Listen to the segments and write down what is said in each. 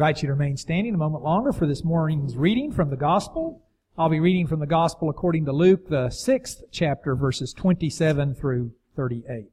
invite you to remain standing a moment longer for this morning's reading from the Gospel. I'll be reading from the Gospel according to Luke, the sixth chapter, verses 27 through 38.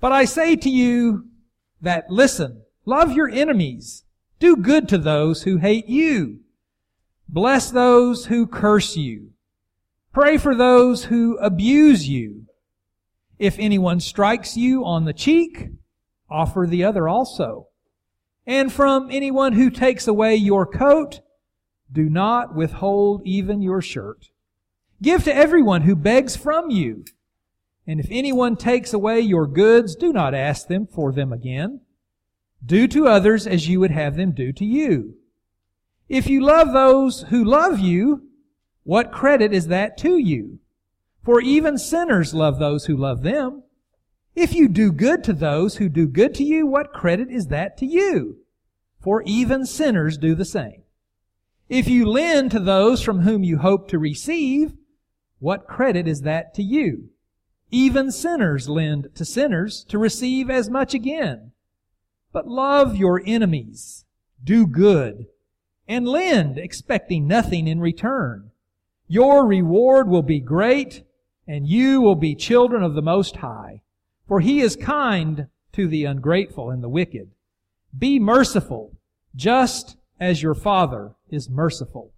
But I say to you that listen, love your enemies, do good to those who hate you, bless those who curse you, pray for those who abuse you. If anyone strikes you on the cheek, offer the other also. And from anyone who takes away your coat, do not withhold even your shirt. Give to everyone who begs from you. And if anyone takes away your goods, do not ask them for them again. Do to others as you would have them do to you. If you love those who love you, what credit is that to you? For even sinners love those who love them. If you do good to those who do good to you, what credit is that to you? For even sinners do the same. If you lend to those from whom you hope to receive, what credit is that to you? Even sinners lend to sinners to receive as much again. But love your enemies, do good, and lend, expecting nothing in return. Your reward will be great, and you will be children of the Most High. For he is kind to the ungrateful and the wicked. Be merciful, just as your Father is merciful.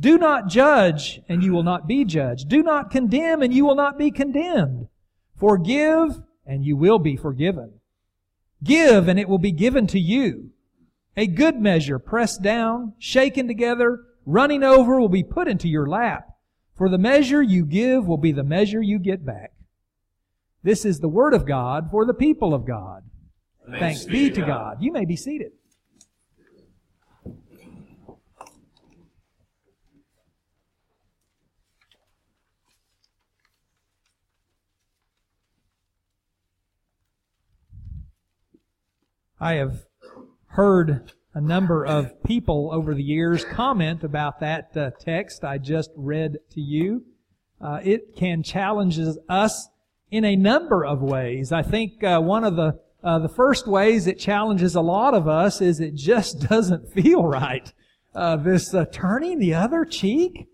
Do not judge, and you will not be judged. Do not condemn, and you will not be condemned. Forgive, and you will be forgiven. Give, and it will be given to you. A good measure, pressed down, shaken together, running over, will be put into your lap. For the measure you give will be the measure you get back. This is the Word of God for the people of God. Thanks, Thanks be to God. God. You may be seated. I have heard a number of people over the years comment about that uh, text I just read to you. Uh, it can challenge us in a number of ways. I think uh, one of the uh, the first ways it challenges a lot of us is it just doesn't feel right. Uh, this turning the other cheek,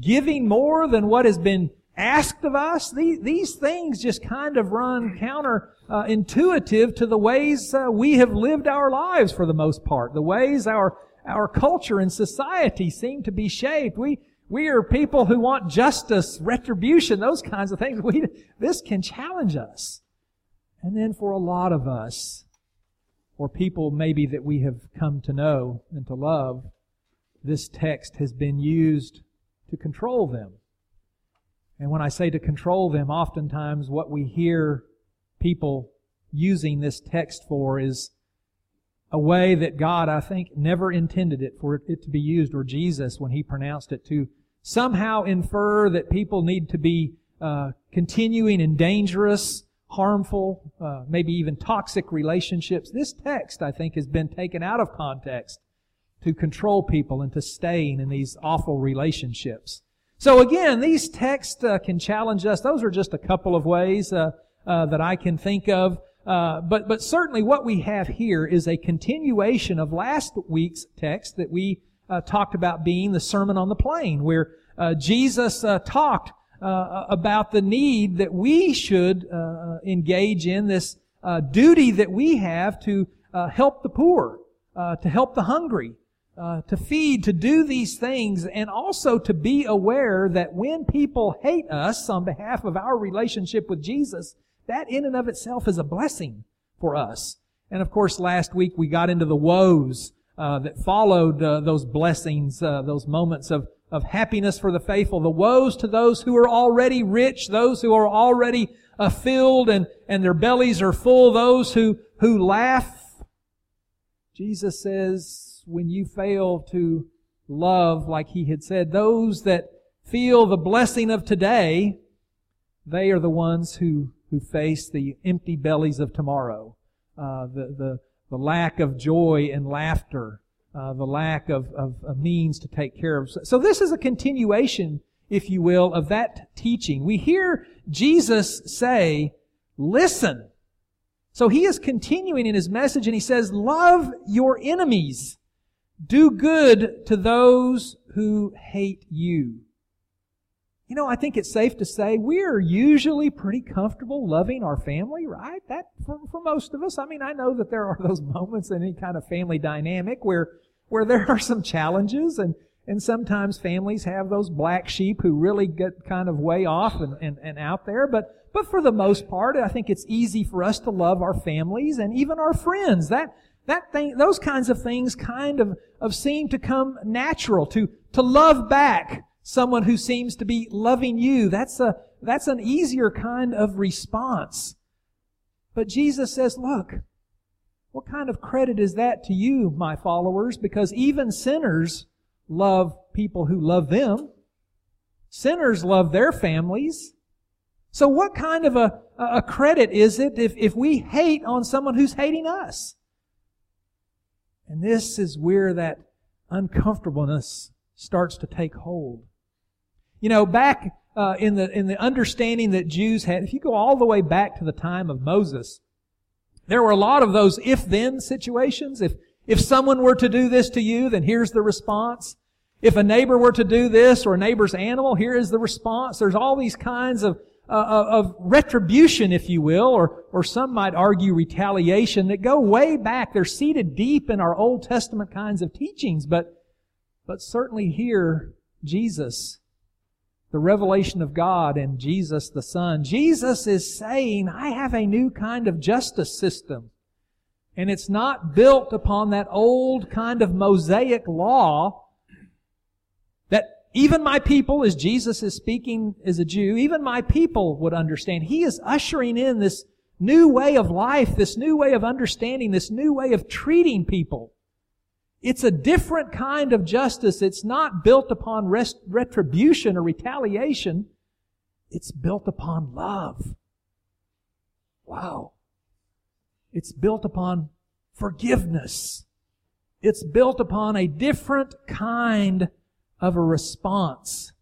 giving more than what has been asked of us. These, these things just kind of run counter uh, intuitive to the ways uh, we have lived our lives for the most part. The ways our our culture and society seem to be shaped. We we are people who want justice, retribution, those kinds of things. We, this can challenge us. And then for a lot of us, or people maybe that we have come to know and to love, this text has been used to control them. And when I say to control them, oftentimes what we hear people using this text for is a way that God, I think, never intended it for it to be used, or Jesus when He pronounced it to somehow infer that people need to be uh, continuing in dangerous, harmful, uh, maybe even toxic relationships. This text, I think, has been taken out of context to control people into staying in these awful relationships. So again, these texts uh, can challenge us. Those are just a couple of ways uh, uh, that I can think of. Uh, but but certainly, what we have here is a continuation of last week's text that we uh, talked about being the Sermon on the Plain, where uh, Jesus uh, talked uh, about the need that we should uh, engage in this uh, duty that we have to help the poor, to help the hungry, to feed, to do these things, and also to be aware that when people hate us on behalf of our relationship with Jesus, that in and of itself is a blessing for us. And of course, last week we got into the woes uh, that followed uh, those blessings, uh, those moments of, of happiness for the faithful. The woes to those who are already rich, those who are already uh, filled and, and their bellies are full, those who, who laugh. Jesus says, when you fail to love, like he had said, those that feel the blessing of today, they are the ones who, who face the empty bellies of tomorrow. Uh, the, the, the lack of joy and laughter, uh, the lack of, of, of, means to take care of. So this is a continuation, if you will, of that teaching. We hear Jesus say, listen. So he is continuing in his message and he says, love your enemies. Do good to those who hate you. You know, I think it's safe to say we are usually pretty comfortable loving our family, right? That, for, for most of us. I mean, I know that there are those moments in any kind of family dynamic where, where there are some challenges and, and sometimes families have those black sheep who really get kind of way off and, and, and out there. But, but for the most part, I think it's easy for us to love our families and even our friends. That, that thing, those kinds of things kind of, of seem to come natural to, to love back someone who seems to be loving you. That's a, that's an easier kind of response. But Jesus says, look, what kind of credit is that to you, my followers? Because even sinners love people who love them. Sinners love their families. So what kind of a, a credit is it if, if we hate on someone who's hating us? And this is where that uncomfortableness starts to take hold. You know, back uh, in the in the understanding that Jews had, if you go all the way back to the time of Moses, there were a lot of those if-then situations. If if someone were to do this to you, then here's the response. If a neighbor were to do this or a neighbor's animal, here is the response. There's all these kinds of uh, of retribution, if you will, or or some might argue retaliation that go way back. They're seated deep in our Old Testament kinds of teachings, but but certainly here Jesus the revelation of God and Jesus the Son. Jesus is saying, I have a new kind of justice system. And it's not built upon that old kind of Mosaic law that even my people, as Jesus is speaking as a Jew, even my people would understand. He is ushering in this new way of life, this new way of understanding, this new way of treating people. It's a different kind of justice. It's not built upon rest, retribution or retaliation. It's built upon love. Wow. It's built upon forgiveness. It's built upon a different kind of a response.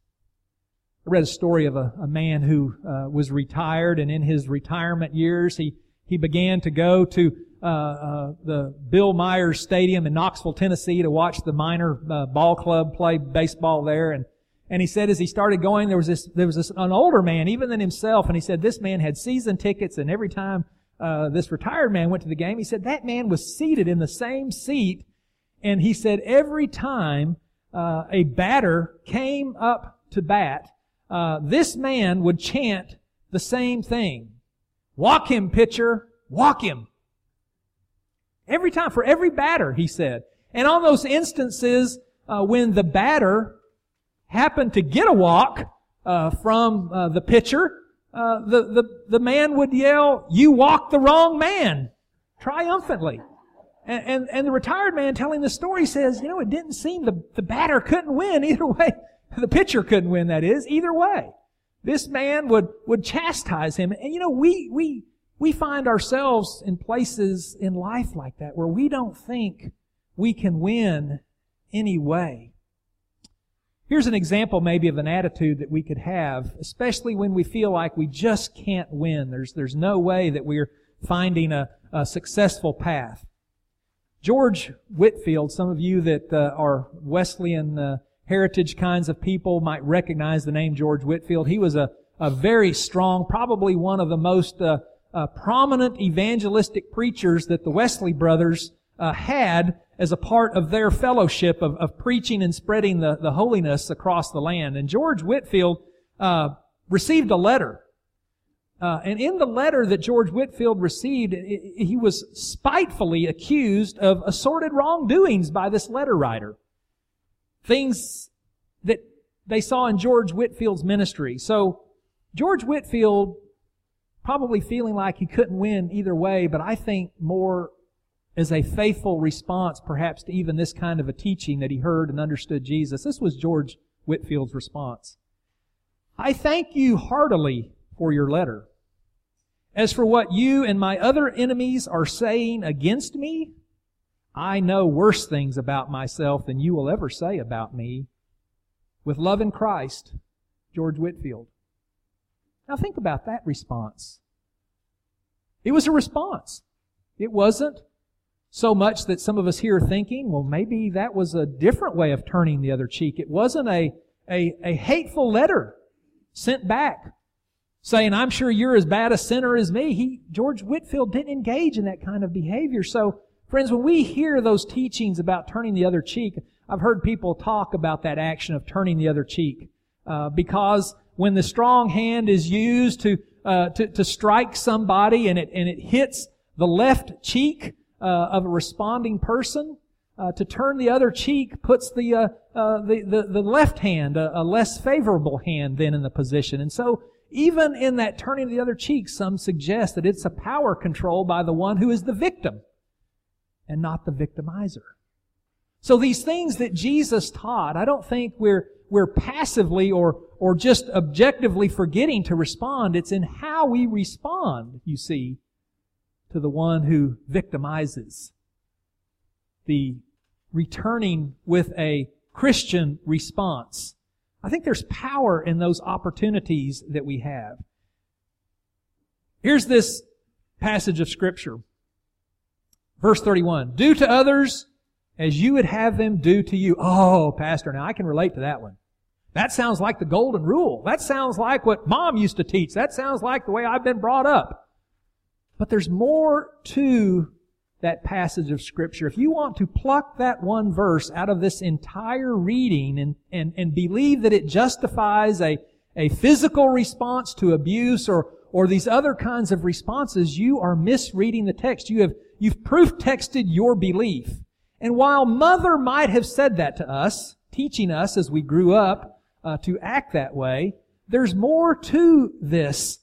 I read a story of a, a man who uh, was retired, and in his retirement years, he, he began to go to uh, uh, the Bill Myers Stadium in Knoxville, Tennessee, to watch the minor uh, ball club play baseball there. And and he said as he started going, there was this there was this an older man, even than himself, and he said this man had season tickets, and every time uh, this retired man went to the game, he said that man was seated in the same seat, and he said every time uh, a batter came up to bat, uh, this man would chant the same thing: "Walk him, pitcher, walk him." Every time, for every batter, he said. And on those instances uh, when the batter happened to get a walk uh, from uh, the pitcher, uh, the, the, the man would yell, you walked the wrong man, triumphantly. And, and, and the retired man telling the story says, you know, it didn't seem the, the batter couldn't win either way. The pitcher couldn't win, that is, either way. This man would, would chastise him. And you know, we, we, we find ourselves in places in life like that where we don't think we can win anyway. Here's an example maybe of an attitude that we could have, especially when we feel like we just can't win. There's, there's no way that we're finding a, a successful path. George Whitefield, some of you that uh, are Wesleyan uh, heritage kinds of people might recognize the name George Whitefield. He was a, a very strong, probably one of the most uh, uh, prominent evangelistic preachers that the Wesley brothers uh, had as a part of their fellowship of, of preaching and spreading the, the holiness across the land. And George Whitefield uh, received a letter. Uh, and in the letter that George Whitefield received, it, it, he was spitefully accused of assorted wrongdoings by this letter writer. Things that they saw in George Whitefield's ministry. So George Whitefield probably feeling like he couldn't win either way, but I think more as a faithful response perhaps to even this kind of a teaching that he heard and understood Jesus. This was George Whitefield's response. I thank you heartily for your letter. As for what you and my other enemies are saying against me, I know worse things about myself than you will ever say about me. With love in Christ, George Whitefield. Now think about that response. It was a response. It wasn't so much that some of us here are thinking, well, maybe that was a different way of turning the other cheek. It wasn't a, a, a hateful letter sent back saying, I'm sure you're as bad a sinner as me. He, George Whitefield didn't engage in that kind of behavior. So, friends, when we hear those teachings about turning the other cheek, I've heard people talk about that action of turning the other cheek. Uh, because when the strong hand is used to, uh, to, to strike somebody and it, and it hits the left cheek, uh, of a responding person, uh, to turn the other cheek puts the, uh, uh, the, the, the, left hand, a, a, less favorable hand then in the position. And so even in that turning the other cheek, some suggest that it's a power control by the one who is the victim and not the victimizer. So these things that Jesus taught, I don't think we're, we're passively or, or just objectively forgetting to respond. It's in how we respond, you see, to the one who victimizes. The returning with a Christian response. I think there's power in those opportunities that we have. Here's this passage of scripture. Verse 31. Do to others as you would have them do to you. Oh, pastor, now I can relate to that one. That sounds like the golden rule. That sounds like what mom used to teach. That sounds like the way I've been brought up. But there's more to that passage of scripture. If you want to pluck that one verse out of this entire reading and, and, and believe that it justifies a, a physical response to abuse or, or these other kinds of responses, you are misreading the text. You have, you've proof texted your belief. And while mother might have said that to us, teaching us as we grew up uh, to act that way, there's more to this.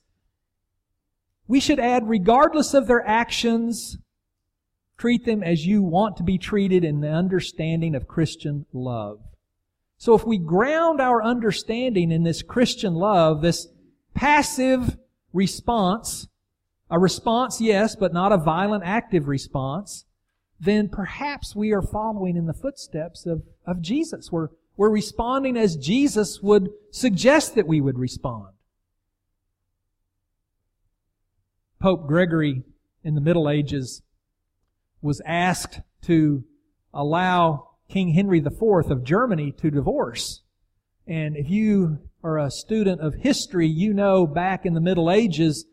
We should add, regardless of their actions, treat them as you want to be treated in the understanding of Christian love. So if we ground our understanding in this Christian love, this passive response, a response, yes, but not a violent active response, then perhaps we are following in the footsteps of, of Jesus. We're, we're responding as Jesus would suggest that we would respond. Pope Gregory in the Middle Ages was asked to allow King Henry IV of Germany to divorce. And if you are a student of history, you know back in the Middle Ages,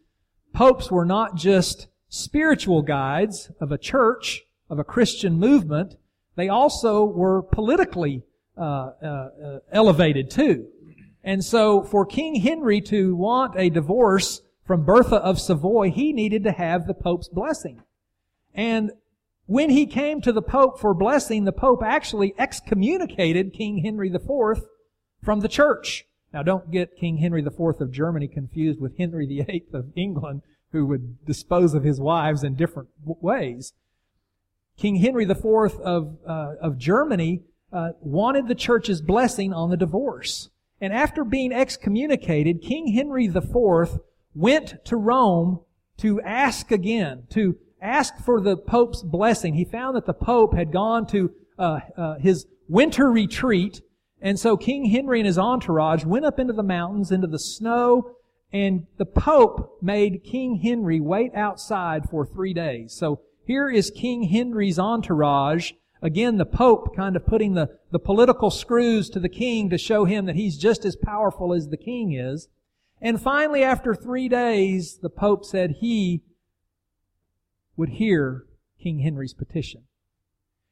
popes were not just spiritual guides of a church, of a Christian movement, they also were politically uh, uh, elevated too. And so for King Henry to want a divorce from Bertha of Savoy, he needed to have the Pope's blessing. And when he came to the Pope for blessing, the Pope actually excommunicated King Henry IV from the church. Now don't get King Henry IV of Germany confused with Henry VIII of England, who would dispose of his wives in different ways. King Henry IV of, uh, of Germany uh, wanted the church's blessing on the divorce. And after being excommunicated, King Henry IV went to Rome to ask again, to ask for the Pope's blessing. He found that the Pope had gone to uh, uh, his winter retreat, and so King Henry and his entourage went up into the mountains, into the snow, and the Pope made King Henry wait outside for three days. So here is King Henry's entourage. Again, the Pope kind of putting the, the political screws to the king to show him that he's just as powerful as the king is. And finally, after three days, the Pope said he would hear King Henry's petition.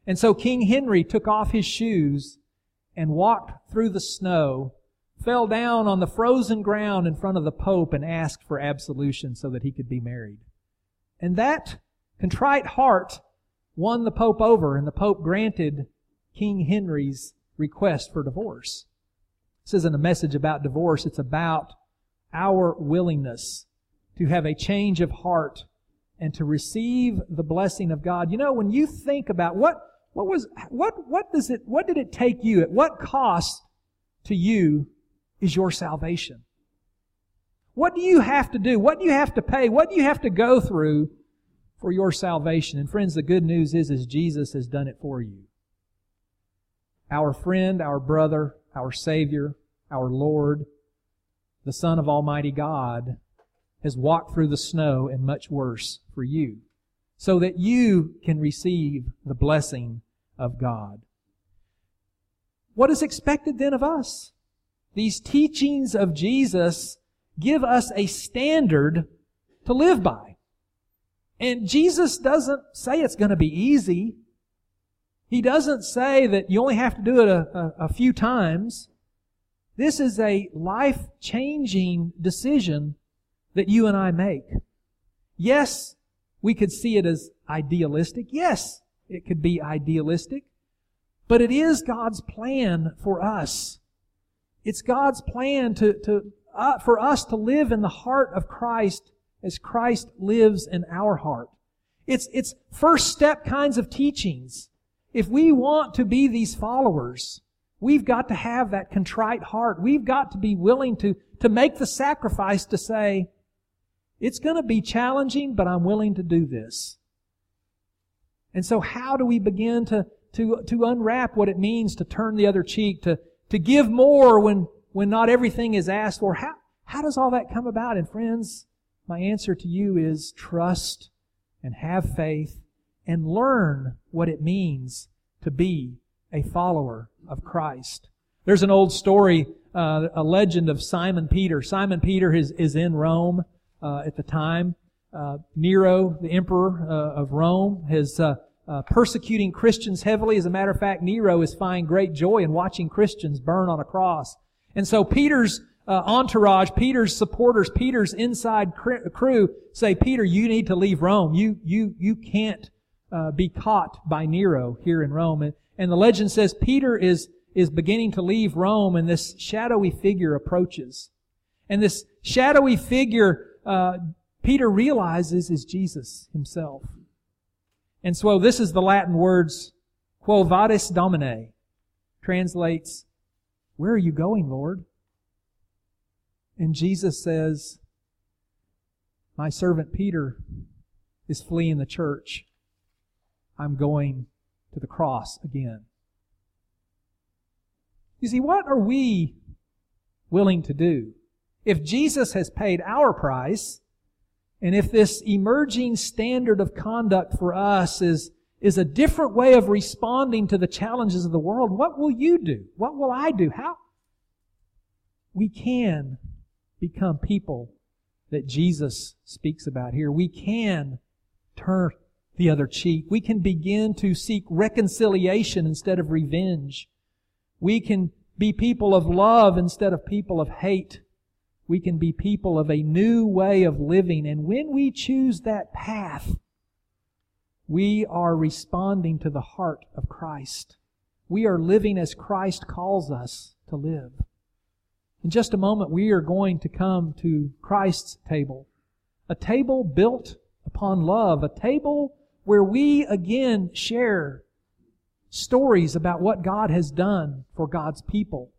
And so King Henry took off his shoes and walked through the snow, fell down on the frozen ground in front of the Pope and asked for absolution so that he could be married. And that contrite heart won the Pope over, and the Pope granted King Henry's request for divorce. This isn't a message about divorce, it's about our willingness to have a change of heart and to receive the blessing of God. You know, when you think about what what was what what does it what did it take you at what cost to you is your salvation? What do you have to do? What do you have to pay? What do you have to go through for your salvation. And friends, the good news is, is Jesus has done it for you. Our friend, our brother, our Savior, our Lord, the Son of Almighty God, has walked through the snow and much worse for you, so that you can receive the blessing of God. What is expected then of us? These teachings of Jesus give us a standard to live by. And Jesus doesn't say it's going to be easy. He doesn't say that you only have to do it a, a, a few times. This is a life changing decision that you and I make. Yes, we could see it as idealistic. Yes, it could be idealistic. But it is God's plan for us. It's God's plan to, to, uh, for us to live in the heart of Christ as Christ lives in our heart. It's, it's first step kinds of teachings. If we want to be these followers, we've got to have that contrite heart. We've got to be willing to, to make the sacrifice to say, it's going to be challenging, but I'm willing to do this. And so how do we begin to, to, to unwrap what it means to turn the other cheek, to, to give more when, when not everything is asked for? How, how does all that come about? And friends, my answer to you is trust and have faith and learn what it means to be a follower of Christ. There's an old story, uh, a legend of Simon Peter. Simon Peter is, is in Rome uh, at the time. Uh, Nero, the emperor uh, of Rome, is uh, uh, persecuting Christians heavily. As a matter of fact, Nero is finding great joy in watching Christians burn on a cross. And so Peter's entourage, Peter's supporters, Peter's inside crew say, Peter, you need to leave Rome. You, you, you can't be caught by Nero here in Rome. And, and the legend says Peter is, is beginning to leave Rome and this shadowy figure approaches. And this shadowy figure uh, Peter realizes is Jesus himself. And so this is the Latin words, Quo vadis Domine, translates, Where are you going, Lord? And Jesus says, My servant Peter is fleeing the church. I'm going to the cross again. You see, what are we willing to do? If Jesus has paid our price, and if this emerging standard of conduct for us is, is a different way of responding to the challenges of the world, what will you do? What will I do? How? We can become people that Jesus speaks about here. We can turn the other cheek. We can begin to seek reconciliation instead of revenge. We can be people of love instead of people of hate we can be people of a new way of living. And when we choose that path, we are responding to the heart of Christ. We are living as Christ calls us to live. In just a moment, we are going to come to Christ's table. A table built upon love. A table where we again share stories about what God has done for God's people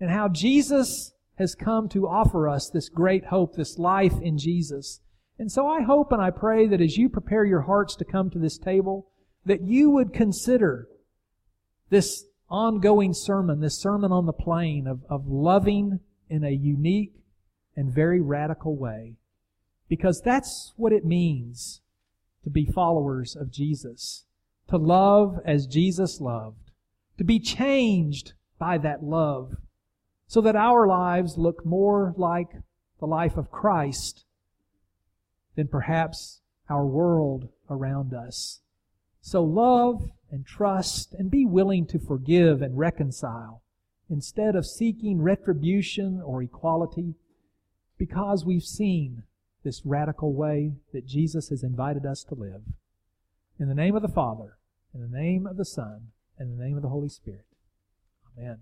and how Jesus has come to offer us this great hope, this life in Jesus. And so I hope and I pray that as you prepare your hearts to come to this table, that you would consider this ongoing sermon, this sermon on the plain of, of loving in a unique and very radical way. Because that's what it means to be followers of Jesus. To love as Jesus loved. To be changed by that love so that our lives look more like the life of Christ than perhaps our world around us. So love and trust and be willing to forgive and reconcile instead of seeking retribution or equality because we've seen this radical way that Jesus has invited us to live. In the name of the Father, in the name of the Son, in the name of the Holy Spirit. Amen.